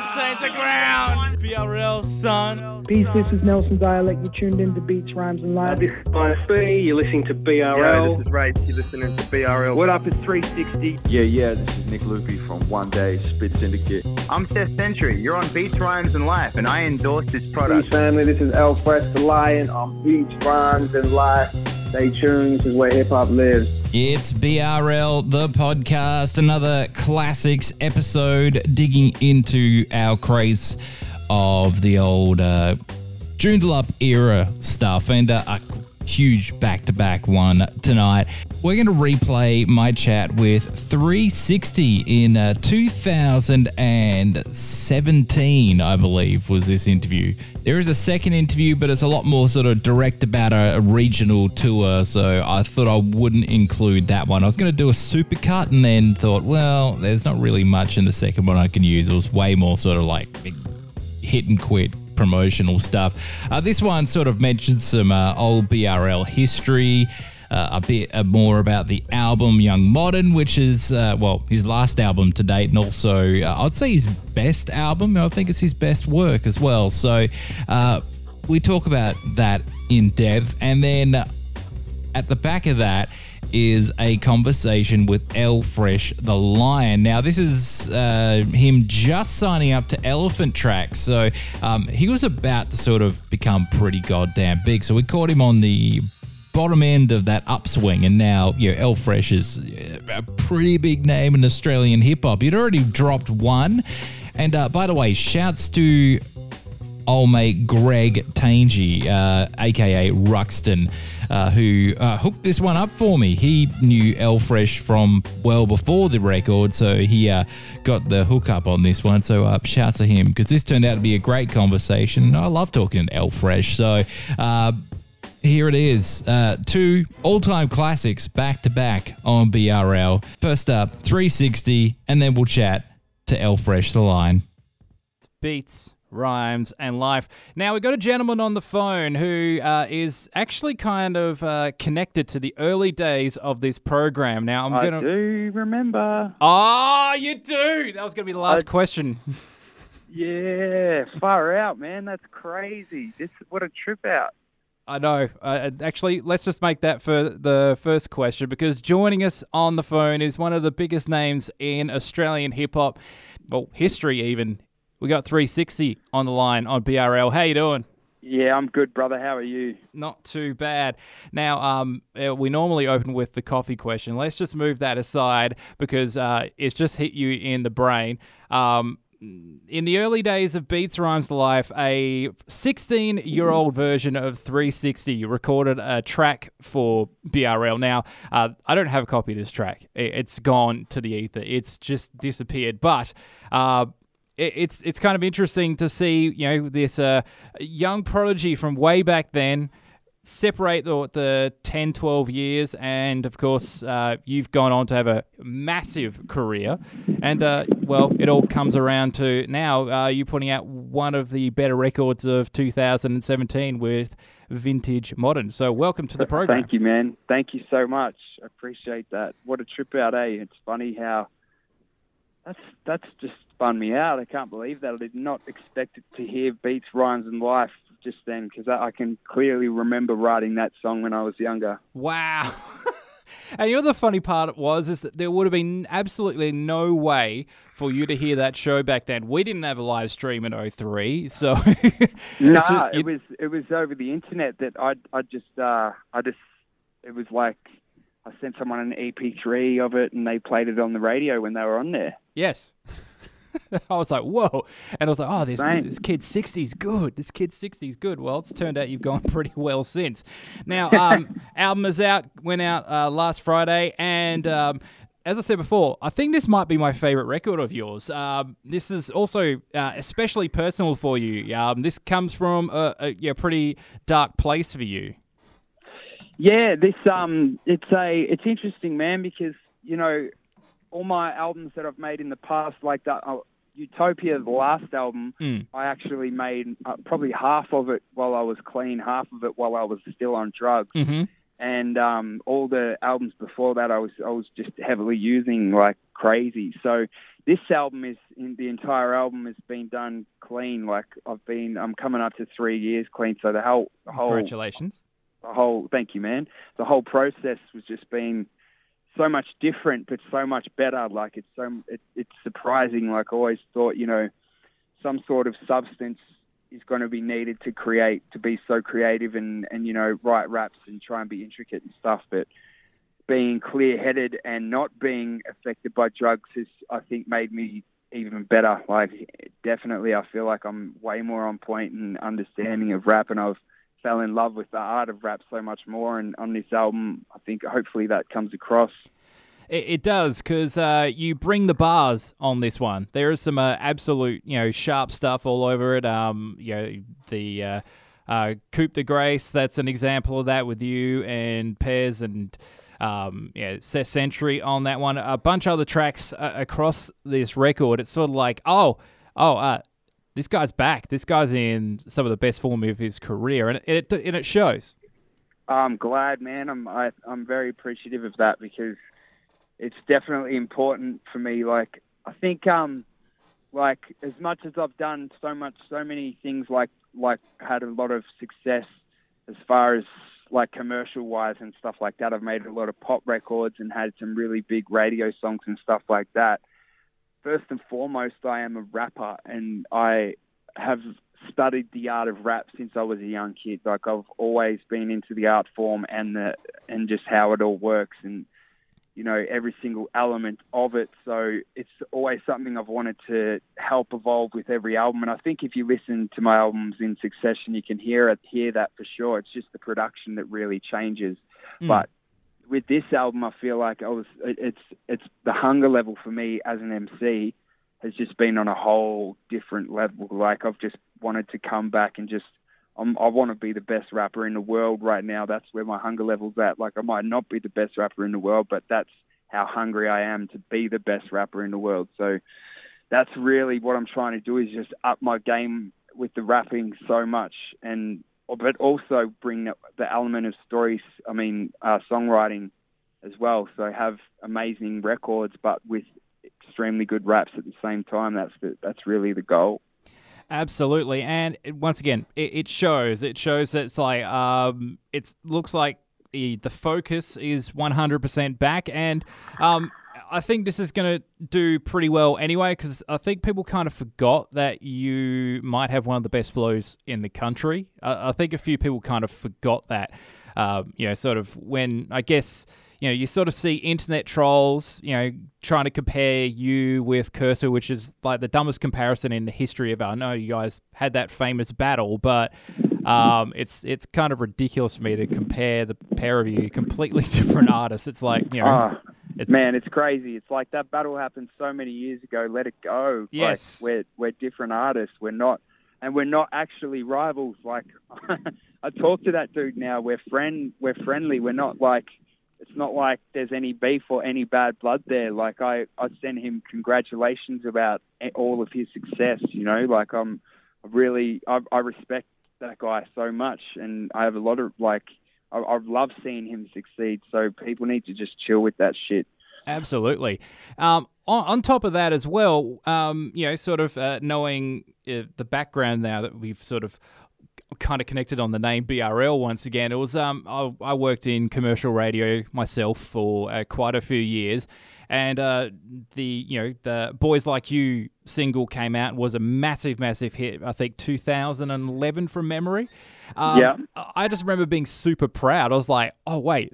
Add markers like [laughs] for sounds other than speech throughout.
blood stains the ground. BRL, son. Peace, this is Nelson Dialect. You tuned in to Beats, Rhymes, and Live. This is Minus B. You're listening to Yo, BRL. this is Ray. You're listening to BRL. What up? It's 360. Yeah, yeah, this is Nick Lupi from One Day Spit Syndicate. I'm Seth Sentry. You're on Beats, Rhymes, and Life, and I endorse this Peace product. family, this is L Fresh the Lion on Beats, Rhymes, and Life. Stay tuned, this is where hip hop lives. It's BRL, the podcast, another classics episode digging into our craze of the old uh, Joondalup era stuff and uh, a huge back to back one tonight. We're going to replay my chat with 360 in uh, 2017, I believe, was this interview. There is a second interview, but it's a lot more sort of direct about a, a regional tour, so I thought I wouldn't include that one. I was going to do a supercut and then thought, well, there's not really much in the second one I can use. It was way more sort of like hit and quit promotional stuff. Uh, this one sort of mentions some uh, old BRL history. Uh, a bit uh, more about the album Young Modern, which is, uh, well, his last album to date, and also I'd say his best album. I think it's his best work as well. So we talk about that in depth. And then at the back of that is a conversation with L Fresh the Lion. Now, this is uh, him just signing up to Elephant Tracks. So um, he was about to sort of become pretty goddamn big. So we caught him on the bottom end of that upswing, and now you know L Fresh is a pretty big name in Australian hip hop. He'd already dropped one, and uh, by the way, shouts to old mate Greg Tangy, uh, aka Ruxton, uh, who uh, hooked this one up for me. He knew L Fresh from well before the record, so he uh, got the hookup on this one. So uh, shouts to him because this turned out to be a great conversation. I love talking to L Fresh. So. Here it is. Uh, two all time classics back to back on BRL. First up, 360, and then we'll chat to L Fresh the Lion. Beats, rhymes, and life. Now, we've got a gentleman on the phone who uh, is actually kind of uh, connected to the early days of this program. Now, I'm I going to. do remember. Oh, you do! That was going to be the last I- question. Yeah, far out, man. That's crazy. This what a trip out. I know. Uh, actually, let's just make that for the first question because joining us on the phone is one of the biggest names in Australian hip hop, well, history even. We got 360 on the line on BRL. How you doing? Yeah, I'm good, brother. How are you? Not too bad. Now, um, uh, we normally open with the coffee question. Let's just move that aside because uh, it's just hit you in the brain. Um, in the early days of Beats Rhymes Life, a 16 year old version of 360 recorded a track for BRL. Now, uh, I don't have a copy of this track, it's gone to the ether, it's just disappeared. But uh, it's it's kind of interesting to see you know this uh, young prodigy from way back then separate the, the 10 12 years and of course uh, you've gone on to have a massive career and uh, well it all comes around to now uh, you putting out one of the better records of 2017 with vintage modern so welcome to the program Thank you, man. Thank you so much. I appreciate that. What a trip out, eh? It's funny how that's that's just spun me out. I can't believe that. I did not expect it to hear beats, rhymes, and life just then because I, I can clearly remember writing that song when I was younger. Wow. [laughs] and you know the funny part was is that there would have been absolutely no way for you to hear that show back then. We didn't have a live stream in 03, so [laughs] No, just- it was it was over the internet that I I just uh I just it was like I sent someone an MP3 of it and they played it on the radio when they were on there. Yes. [laughs] I was like, whoa. And I was like, oh, this, this kid 60's good. This kid 60's good. Well, it's turned out you've gone [laughs] pretty well since. Now, [laughs] um, album is out, went out uh, last Friday. And um, as I said before, I think this might be my favorite record of yours. Um, this is also uh, especially personal for you. Um, this comes from a, a yeah, pretty dark place for you. Yeah, this um, it's a it's interesting, man, because you know, all my albums that I've made in the past, like that uh, Utopia, the last album, Mm. I actually made uh, probably half of it while I was clean, half of it while I was still on drugs, Mm-hmm. and um, all the albums before that, I was I was just heavily using like crazy. So this album is in the entire album has been done clean. Like I've been, I'm coming up to three years clean. So the whole, the whole, Congratulations. the whole. Thank you, man. The whole process was just been so much different, but so much better. Like it's so, it, it's surprising. Like I always thought, you know, some sort of substance is going to be needed to create, to be so creative and and you know write raps and try and be intricate and stuff, but being clear-headed and not being affected by drugs has, I think, made me even better. Like, definitely, I feel like I'm way more on point and understanding of rap, and I've fell in love with the art of rap so much more. And on this album, I think hopefully that comes across. It, it does because uh, you bring the bars on this one. There is some uh, absolute, you know, sharp stuff all over it. Um, you know, the uh, uh, de Grace. That's an example of that with you and Pez and um, yeah, Sentry on that one. A bunch of other tracks uh, across this record. It's sort of like, oh, oh, uh, this guy's back. This guy's in some of the best form of his career, and it and it shows. I'm glad, man. I'm I, I'm very appreciative of that because it's definitely important for me. Like I think, um, like as much as I've done so much, so many things, like like had a lot of success as far as like commercial wise and stuff like that. I've made a lot of pop records and had some really big radio songs and stuff like that. First and foremost, I am a rapper and I have studied the art of rap since I was a young kid. Like I've always been into the art form and the and just how it all works and you know every single element of it. So it's always something I've wanted to help evolve with every album. And I think if you listen to my albums in succession, you can hear it, hear that for sure. It's just the production that really changes. Mm. But with this album, I feel like I was it's it's the hunger level for me as an MC has just been on a whole different level. Like I've just wanted to come back and just I'm, I want to be the best rapper in the world right now. That's where my hunger level's at. Like I might not be the best rapper in the world, but that's how hungry I am to be the best rapper in the world. So that's really what I'm trying to do is just up my game with the rapping so much and but also bring the element of stories, I mean, uh, songwriting as well. So have amazing records, but with extremely good raps at the same time. That's the, that's really the goal. Absolutely, and once again, it, it shows. It shows that it's like um, it looks like the, the focus is 100% back, and um, I think this is going to do pretty well anyway because I think people kind of forgot that you might have one of the best flows in the country. I, I think a few people kind of forgot that. Um, you know, sort of when I guess you know, you sort of see internet trolls, you know, trying to compare you with Kerser, which is like the dumbest comparison in the history of. I know you guys had that famous battle, but um, it's it's kind of ridiculous for me to compare the pair of you, completely [laughs] different artists. It's like you know. Uh, it's, Man, it's crazy. It's like that battle happened so many years ago. Let it go. Yes, like we're we're different artists. We're not, and we're not actually rivals. Like [laughs] I talk to that dude now. We're friend. We're friendly. We're not like it's not like there's any beef or any bad blood there. Like I, I send him congratulations about all of his success. You know, like I'm really, I, I respect that guy so much, and I have a lot of like, I, I love seeing him succeed. So people need to just chill with that shit. Absolutely. Um, on, on, top of that as well, um, you know, sort of uh, knowing uh, the background now that we've sort of kind of connected on the name BRL once again. It was um, I, I worked in commercial radio myself for uh, quite a few years, and uh, the you know the Boys Like You single came out was a massive, massive hit. I think 2011 from memory. Um, yeah, I just remember being super proud. I was like, oh wait.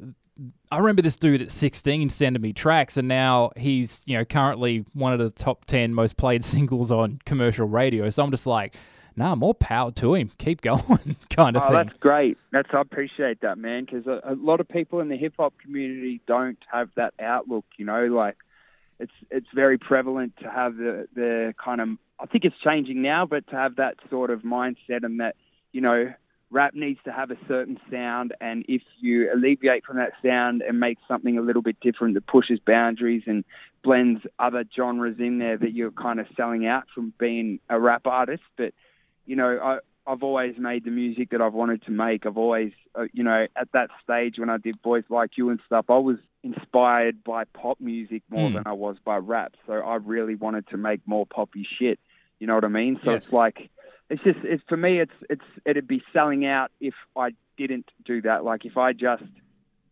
I remember this dude at 16 sending me tracks, and now he's, you know, currently one of the top 10 most played [laughs] singles on commercial radio. So I'm just like, nah, more power to him. Keep [laughs] going, kind of thing. oh, thing. That's great. That's I appreciate that, man, because a, a lot of people in the hip hop community don't have that outlook. You know, like it's it's very prevalent to have the the kind of I think it's changing now, but to have that sort of mindset and that you know rap needs to have a certain sound and if you alleviate from that sound and make something a little bit different that pushes boundaries and blends other genres in there that you're kind of selling out from being a rap artist but you know, I, I've always made the music that I've wanted to make. I've always, uh, you know, at that stage when I did Boys Like You and stuff, I was inspired by pop music more Hmm. than I was by rap. So I really wanted to make more poppy shit. You know what I mean? So Yes. it's like it's just it's for me it's it's it'd be selling out if I didn't do that. Like if I just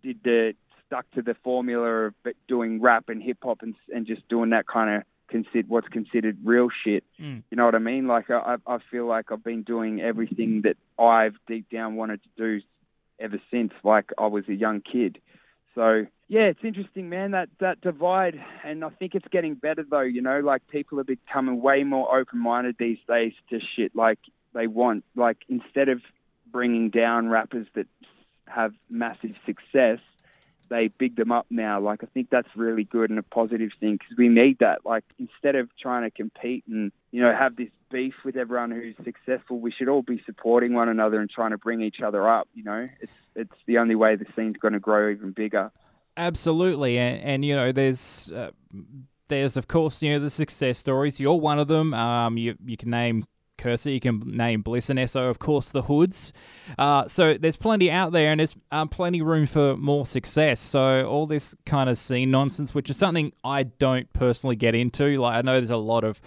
did the stuck to the formula of doing rap and hip hop and and just doing that kind of consider what's considered real shit. Mm. You know what I mean? Like I I feel like I've been doing everything that I've deep down wanted to do ever since like I was a young kid. So yeah, it's interesting, man. That that divide, and I think it's getting better though. You know, like people are becoming way more open-minded these days to shit like they want. Like instead of bringing down rappers that have massive success, they big them up now. Like I think that's really good and a positive thing because we need that. Like instead of trying to compete and you know have this beef with everyone who's successful, we should all be supporting one another and trying to bring each other up. You know, it's it's the only way the scene's going to grow even bigger. Absolutely, and, and you know, there's uh, there's of course you know the success stories. You're one of them. Um, you you can name Kerser, you can name Bliss n Eso, of course, the Hoods. Uh, so there's plenty out there, and there's um, plenty room for more success. So all this kind of scene nonsense, which is something I don't personally get into. Like I know there's a lot of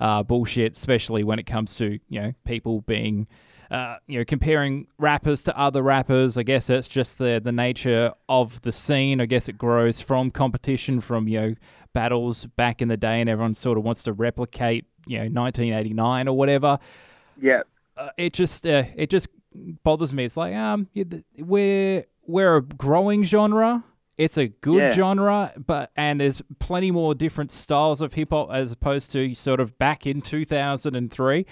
uh, bullshit, especially when it comes to you know people being uh, you know, comparing rappers to other rappers. I guess that's just the the nature of the scene. I guess it grows from competition, from you know battles back in the day, and everyone sort of wants to replicate you know 1989 or whatever. Yeah, Uh, it just uh, it just bothers me. It's like um, we're we're a growing genre. It's a good Yeah. genre, but and there's plenty more different styles of hip hop as opposed to sort of back in 2003.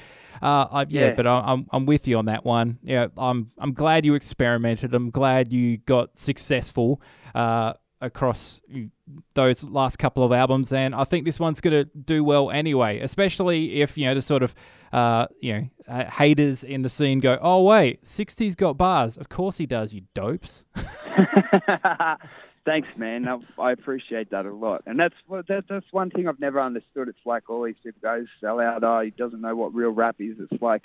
Uh, I, yeah, Yeah. but I, I'm I'm with you on that one. Yeah, I'm I'm glad you experimented. I'm glad you got successful uh, across those last couple of albums, and I think this one's going to do well anyway. Especially if you know the sort of uh, you know uh, haters in the scene go, "Oh wait, 60's got bars." Of course he does, you dopes. [laughs] Thanks, man. I, I appreciate that a lot. And that's that, that's one thing I've never understood. It's like all these people go sell out. Oh, he doesn't know what real rap is. It's like,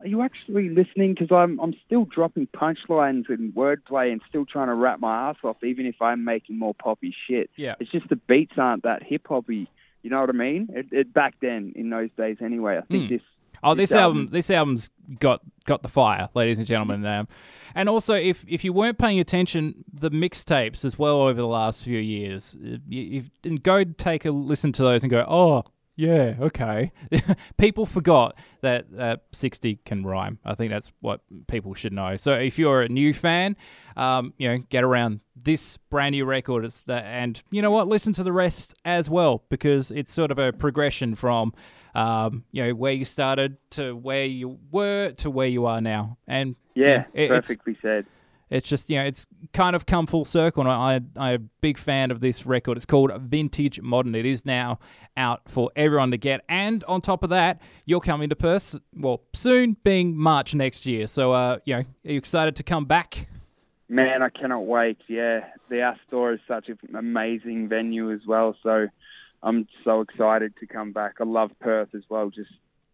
are you actually listening? Because I'm I'm still dropping punchlines and wordplay and still trying to rap my ass off, even if I'm making more poppy shit. Yeah. It's just the beats aren't that hip hoppy. You know what I mean? It, it back then in those days anyway. I think Mm. this Oh, this This album, album- this album's got got the fire, ladies and gentlemen. Um, and also, if if you weren't paying attention, the mixtapes as well over the last few years, uh, you, you've, and go take a listen to those and go, oh yeah, okay. [laughs] people forgot that uh, sixty can rhyme. I think that's what people should know. So if you're a new fan, um, you know, get around this brand new record, the, and you know what, listen to the rest as well because it's sort of a progression from um, you know, where you started to where you were to where you are now. And yeah, it- it's- perfectly said. It's just, you know, it's kind of come full circle. And I, I'm a big fan of this record. It's called Vintage Modern. It is now out for everyone to get. And on top of that, you're coming to Perth, well, soon being March next year. So, uh, you know, are you excited to come back? Man, I cannot wait. Yeah, the Astor is such an amazing venue as well. So I'm so excited to come back. I love Perth as well. Just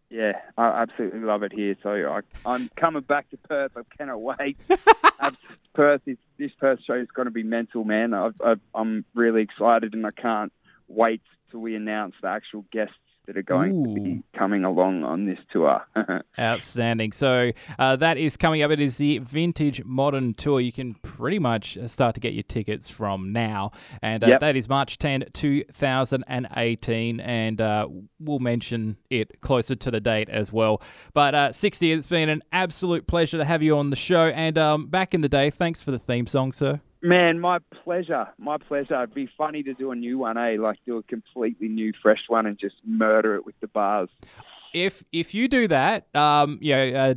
yeah, I absolutely love it here. So I, I'm coming back to Perth. I cannot wait. [laughs] Perth is this Perth show is going to be mental, man. I, I'm really excited, and I can't wait till we announce the actual guests that are going to be coming along on this tour. [laughs] Outstanding. So uh, that is coming up. It is the Vintage Modern Tour. You can pretty much start to get your tickets from now. And uh, Yep. that is March 10, 2018. And uh, we'll mention it closer to the date as well. But uh, 60, it's been an absolute pleasure to have you on the show. And um, back in the day, thanks for the theme song, sir. Man, my pleasure. My pleasure. It'd be funny to do a new one, eh? Like do a completely new, fresh one and just murder it with the bars. If if you do that, um, you know, uh,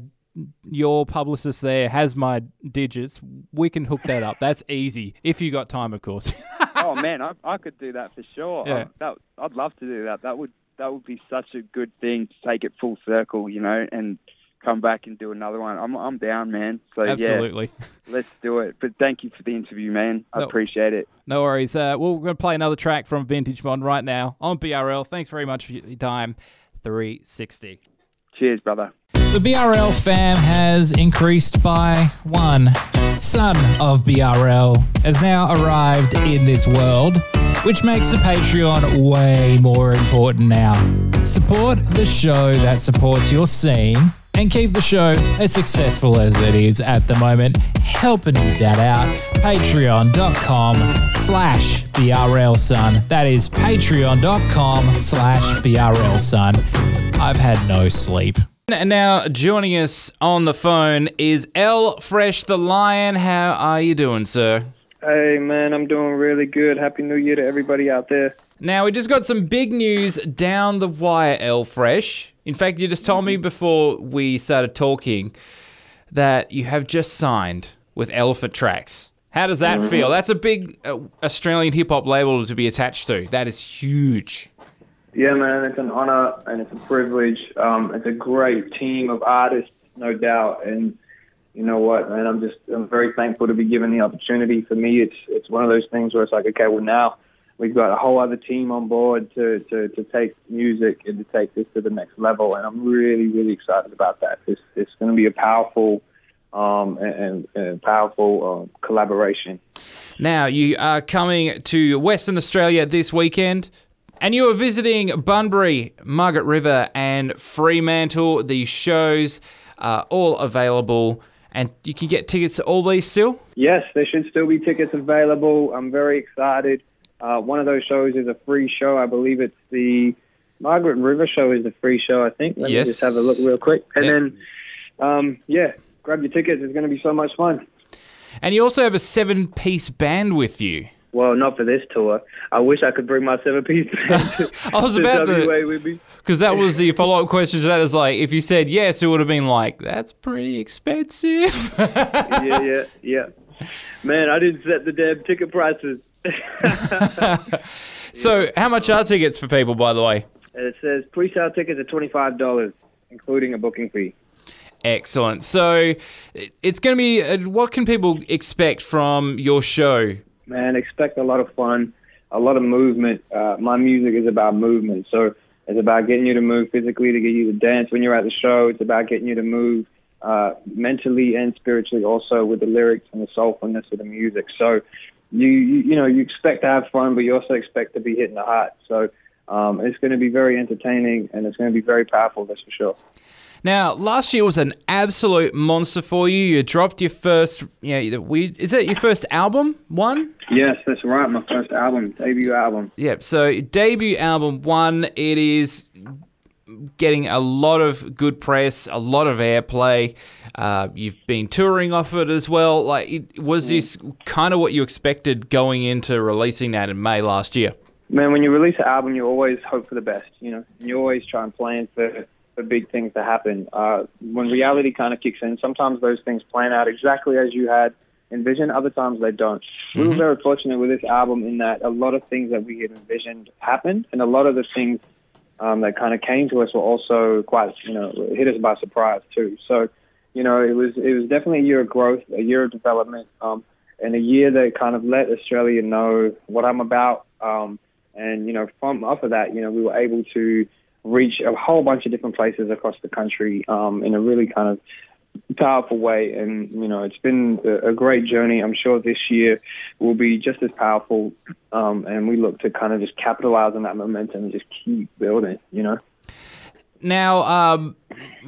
your publicist there has my digits. We can hook that up. That's easy if you got time, of course. [laughs] oh man, I, I could do that for sure. Yeah. I, that, I'd love to do that. That would that would be such a good thing to take it full circle, you know, and come back and do another one. I'm I'm down, man. So Absolutely. yeah, [laughs] let's do it. But thank you for the interview, man. I No. appreciate it. No worries. Uh, well, we're going to play another track from Vintage Mod right now on BRL. Thanks very much for your time. 360. Cheers, brother. The BRL fam has increased by one. Son of BRL has now arrived in this world, which makes the Patreon way more important now. Support the show that supports your scene and keep the show as successful as it is at the moment. Helping that out, patreon.com slash BRL son. That is patreon.com slash BRL son. I've had no sleep. And now joining us on the phone is L Fresh the Lion. How are you doing, sir? Hey, man, I'm doing really good. Happy New Year to everybody out there. Now we just got some big news down the wire, L Fresh. In fact, you just told me before we started talking that you have just signed with Elephant Tracks. How does that feel? That's a big uh, Australian hip hop label to be attached to. That is huge. Yeah, man, it's an honor and it's a privilege. Um, it's a great team of artists, no doubt. And you know what, man, I'm just I'm very thankful to be given the opportunity. For me, it's it's one of those things where it's like, okay, well now we've got a whole other team on board to to, to take music and to take this to the next level. And I'm really really excited about that. It's it's going to be a powerful um, and, and powerful um, collaboration. Now you are coming to Western Australia this weekend. And you are visiting Bunbury, Margaret River, and Fremantle. These shows are all available, and you can get tickets to all these still. Yes, there should still be tickets available. I'm very excited. Uh, one of those shows is a free show. I believe it's the Margaret River show is the free show. I think. Let Yes. me just have a look real quick, and then um, yeah, grab your tickets. It's going to be so much fun. And you also have a seven piece band with you. Well, not for this tour. I wish I could bring my seven piece band [laughs] I was to about to- with me. Because that was the [laughs] follow up question to that is like, if you said yes, it would have been like, that's pretty expensive. [laughs] yeah, yeah, yeah. Man, I didn't set the damn ticket prices. [laughs] so, how much are tickets for people, by the way? it says pre-sale tickets are twenty five dollars, including a booking fee. Excellent. So, it's going to be, uh, what can people expect from your show? man, expect a lot of fun, a lot of movement. Uh, my music is about movement, so it's about getting you to move physically, to get you to dance when you're at the show. It's about getting you to move uh, mentally and spiritually, also with the lyrics and the soulfulness of the music. So you, you you know you expect to have fun, but you also expect to be hitting the heart. So um, it's going to be very entertaining and it's going to be very powerful. That's for sure. Now, last year was an absolute monster for you. You dropped your first, yeah, you know, is that your first album? One? Yes, that's right. My first album, debut album. Yep. So debut album one, it is getting a lot of good press, a lot of airplay. Uh, you've been touring off it as well. Like, it, was this kind of what you expected going into releasing that in May last year? Man, when you release an album, you always hope for the best, you know. You always try and plan for, for big things to happen. Uh, when reality kind of kicks in, sometimes those things plan out exactly as you had envisioned. Other times they don't. We were very fortunate with this album in that a lot of things that we had envisioned happened, and a lot of the things um, that kind of came to us were also quite, you know, hit us by surprise too. So, you know, it was it was definitely a year of growth, a year of development, um, and a year that kind of let Australia know what I'm about. Um, and you know, from off of that, you know, we were able to reach a whole bunch of different places across the country um, in a really kind of powerful way. And you know, it's been a, great journey. I'm sure this year will be just as powerful. Um, and we look to kind of just capitalize on that momentum and just keep building. You know. Now, um,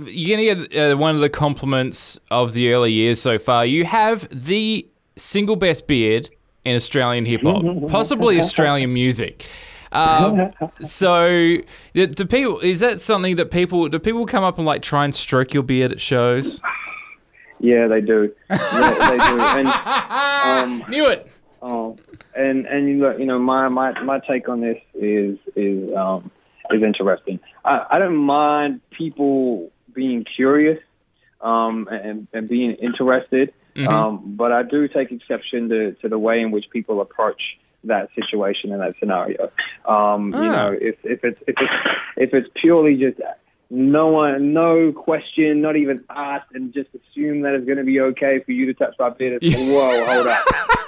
you're going to get uh, one of the compliments of the early years so far. You have the single best beard in Australian hip hop, [laughs] possibly Australian music. Um, [laughs] so, do people is that something that people do people come up and like try and stroke your beard at shows? Yeah, they do. Yeah, they do. [laughs] And um, Knew it. Oh, and and you look, you know, my my my take on this is is um is interesting. I, I don't mind people being curious, um, and and being interested, um, but I do take exception to to the way in which people approach that situation and that scenario. Um, You Ah. know, if if it's if it's if it's purely just no one, no question, not even asked, and just assume that it's going to be okay for you to touch my beard. It's [laughs] Whoa, hold up.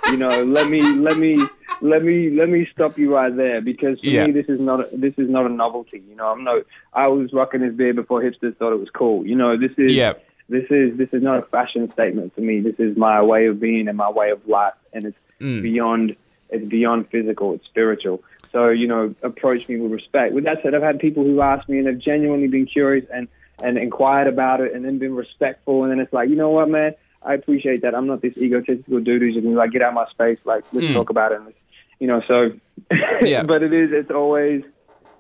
You know, let me let me let me let me stop you right there because for Yeah. me this is not a, this is not a novelty. You know, I'm no. I was rocking this beard before hipsters thought it was cool. You know, this is Yeah. this is this is not a fashion statement for me. This is my way of being and my way of life, and it's Mm. beyond it's beyond physical. It's spiritual. So you know, approach me with respect. With that said, I've had people who ask me and have genuinely been curious and and inquired about it, and then been respectful, and then it's like, you know what, man, I appreciate that. I'm not this egotistical dude who's just like get out of my space. Like let's Mm. talk about it. And you know, so. [laughs] Yeah. but it is. It's always.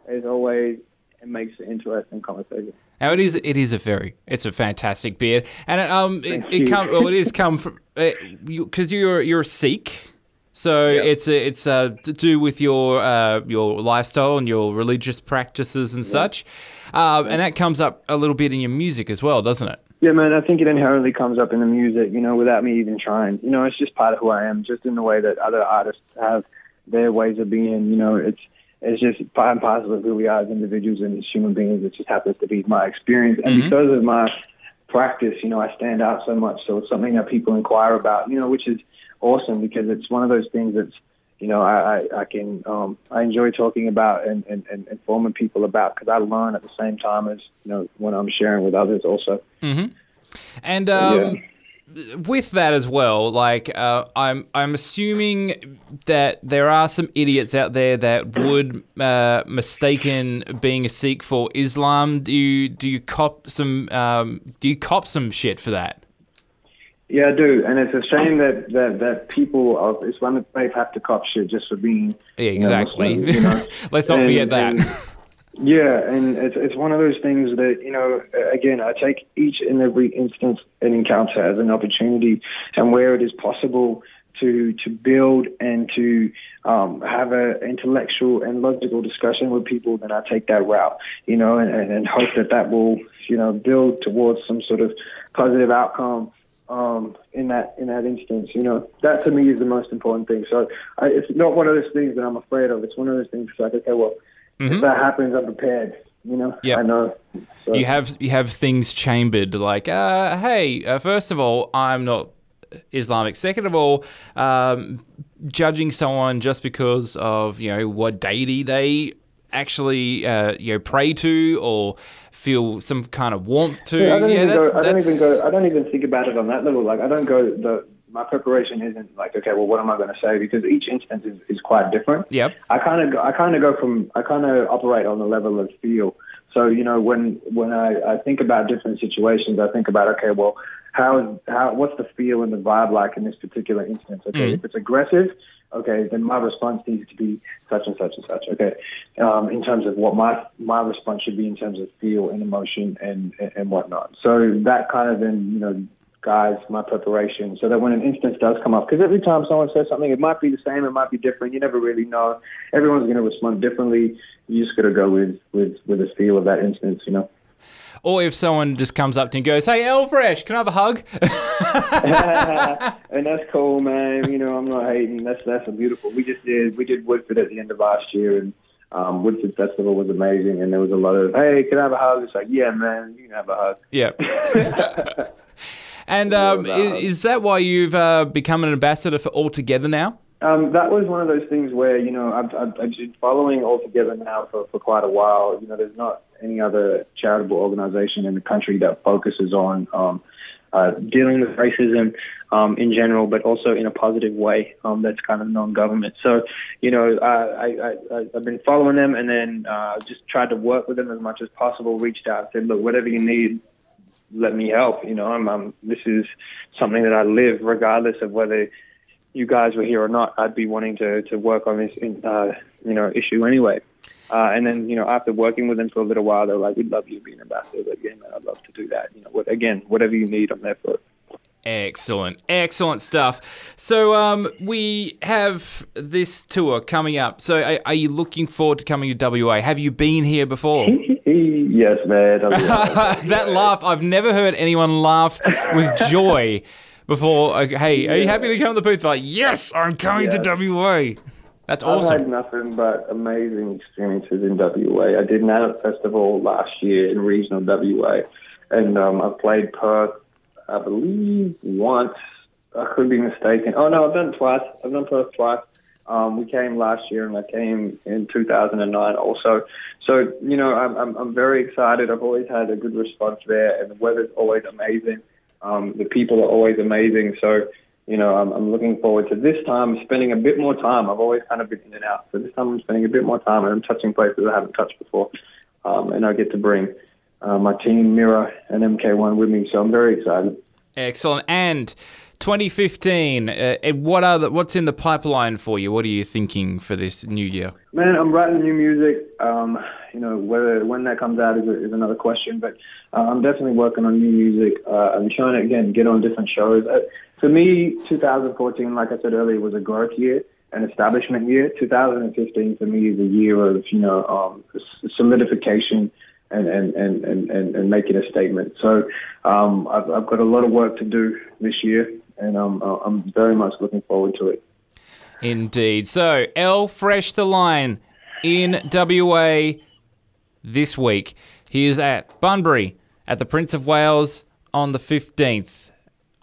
It's always. It makes an interesting conversation. Now it is it is a very it's a fantastic beard, and it, um it, it you. come well it is [laughs] come from because you, 'cause you're you're a Sikh, so it's a, it's uh, to do with your uh, your lifestyle and your religious practices and such, um, and that comes up a little bit in your music as well, doesn't it? Yeah, man, I think it inherently comes up in the music, you know, without me even trying. You know, it's just part of who I am, just in the way that other artists have their ways of being. You know, it's it's just part and parcel of who we are as individuals and as human beings. It just happens to be my experience, and Mhm. because of my practice, you know, I stand out so much. So it's something that people inquire about, you know, which is awesome because it's one of those things that's you know, I, I, I can um, I enjoy talking about and, and, and informing people about because I learn at the same time as you know when I'm sharing with others also. Mm-hmm. And um, with that as well, like uh, I'm I'm assuming that there are some idiots out there that would uh, mistaken being a Sikh for Islam. Do you do you cop some um, do you cop some shit for that? Yeah, I do, and it's a shame that that, that people of Islamic faith have to cop shit just for being. Yeah, you know, exactly. Muslim, you know? [laughs] Let's not And- forget that. and- yeah, and it's it's one of those things that you know. Again, I take each and every instance and encounter as an opportunity, and where it is possible to to build and to um, have a intellectual and logical discussion with people, then I take that route. You know, and, and, and hope that that will you know build towards some sort of positive outcome um, in that in that instance. You know, that to me is the most important thing. So I, it's not one of those things that I'm afraid of. It's one of those things like, okay, well, if that happens, I'm prepared. You know, Yep. I know. So, You have you have things chambered like, uh, hey, uh, first of all, I'm not Islamic. Second of all, um, judging someone just because of you know what deity they actually uh, you know pray to or feel some kind of warmth to. Yeah, I don't even that's, go. I don't even go. I don't even think about it on that level. Like I don't go. The my preparation isn't like okay. Well, what am I going to say? Because each instance is, is quite different. Yep. I kind of I kind of go from I kind of operate on the level of feel. So you know when when I, I think about different situations, I think about okay, well, how is how what's the feel and the vibe like in this particular instance? Okay, Mhm. if it's aggressive, okay, then my response needs to be such and such and such. Okay, um, in terms of what my my response should be in terms of feel and emotion and and, whatnot. So that kind of then you know guides my preparation so that when an instance does come up, because every time someone says something, it might be the same, it might be different. You never really know. Everyone's going to respond differently. You just got to go with with with the feel of that instance, you know. Or if someone just comes up to you and goes, "Hey, L Fresh, can I have a hug?" [laughs] and that's cool, man. You know, I'm not hating. That's that's a beautiful. We just did we did Woodford at the end of last year, and um, Woodford Festival was amazing. And there was a lot of, hey, can I have a hug? It's like, yeah, man, you can have a hug. yeah. [laughs] [laughs] and um, is, is that why you've uh, become an ambassador for All Together now? Um, that was one of those things where you know I've, I've, I've been following all together now for, for quite a while. You know, there's not any other charitable organization in the country that focuses on um, uh, dealing with racism um, in general, but also in a positive way um, that's kind of non-government. So, you know, I, I, I've been following them and then uh, just tried to work with them as much as possible. Reached out, said, look, whatever you need, let me help. You know, I'm, I'm this is something that I live regardless of whether you guys were here or not, I'd be wanting to, to work on this, uh, you know, issue anyway. Uh, and then, you know, after working with them for a little while, they're like, we'd love you to be an ambassador. again, man, I'd love to do that. You know, what, again, whatever you need, I'm there for it. Excellent, excellent stuff. So, um, we have this tour coming up. So, are, are you looking forward to coming to WA? Have you been here before? [laughs] yes, man. [laughs] that laugh, I've never heard anyone laugh with joy before. Okay, hey, are you happy to come to the booth? Like, yes, I'm coming to WA. That's I've had nothing but amazing experiences in WA. I did Nat Festival last year in regional WA, and um, I've played Perth, I believe, once. I could be mistaken. Oh, no, I've done it twice. I've done Perth twice. Um, we came last year, and I came in 2009 also. So you know, I'm, I'm I'm very excited. I've always had a good response there, and the weather's always amazing. Um, the people are always amazing. So you know, I'm, I'm looking forward to this time spending a bit more time. I've always kind of been in and out, so this time I'm spending a bit more time, and I'm touching places I haven't touched before, um, and I get to bring uh, my team, Mirrah, and MK1 with me. So I'm very excited. Excellent. And 2015, uh, what are the, what's in the pipeline for you? What are you thinking for this new year? Man, I'm writing new music. Um, you know, whether when that comes out is, a, is another question, but uh, I'm definitely working on new music. Uh, I'm trying to again get on different shows. Uh, for me, 2014, like I said earlier, was a growth year, an establishment year. 2015 for me is a year of you know um, solidification and, and, and, and, and making a statement. So um, I've, I've got a lot of work to do this year, and I'm, I'm very much looking forward to it. Indeed. So, L Fresh the Lion in WA this week. He is at Bunbury at the Prince of Wales on the 15th.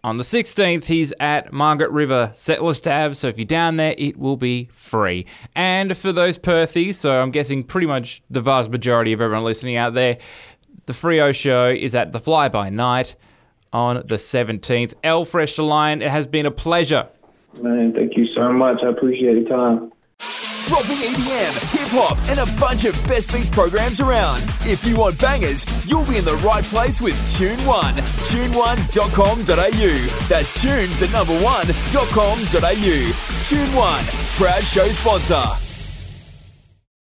On the 16th, he's at Margaret River Settlers Tavern, so if you're down there, it will be free. And for those Perthies, so I'm guessing pretty much the vast majority of everyone listening out there, the Freo show is at the Fly By Night on the 17th. L Fresh Lion, it has been a pleasure. Man, thank you so much. I appreciate your time dropping EDM, hip hop, and a bunch of best beats programs around. If you want bangers, you'll be in the right place with Tune One. Tune1.com.au. That's tune the number one.com.au. Tune One, proud show sponsor.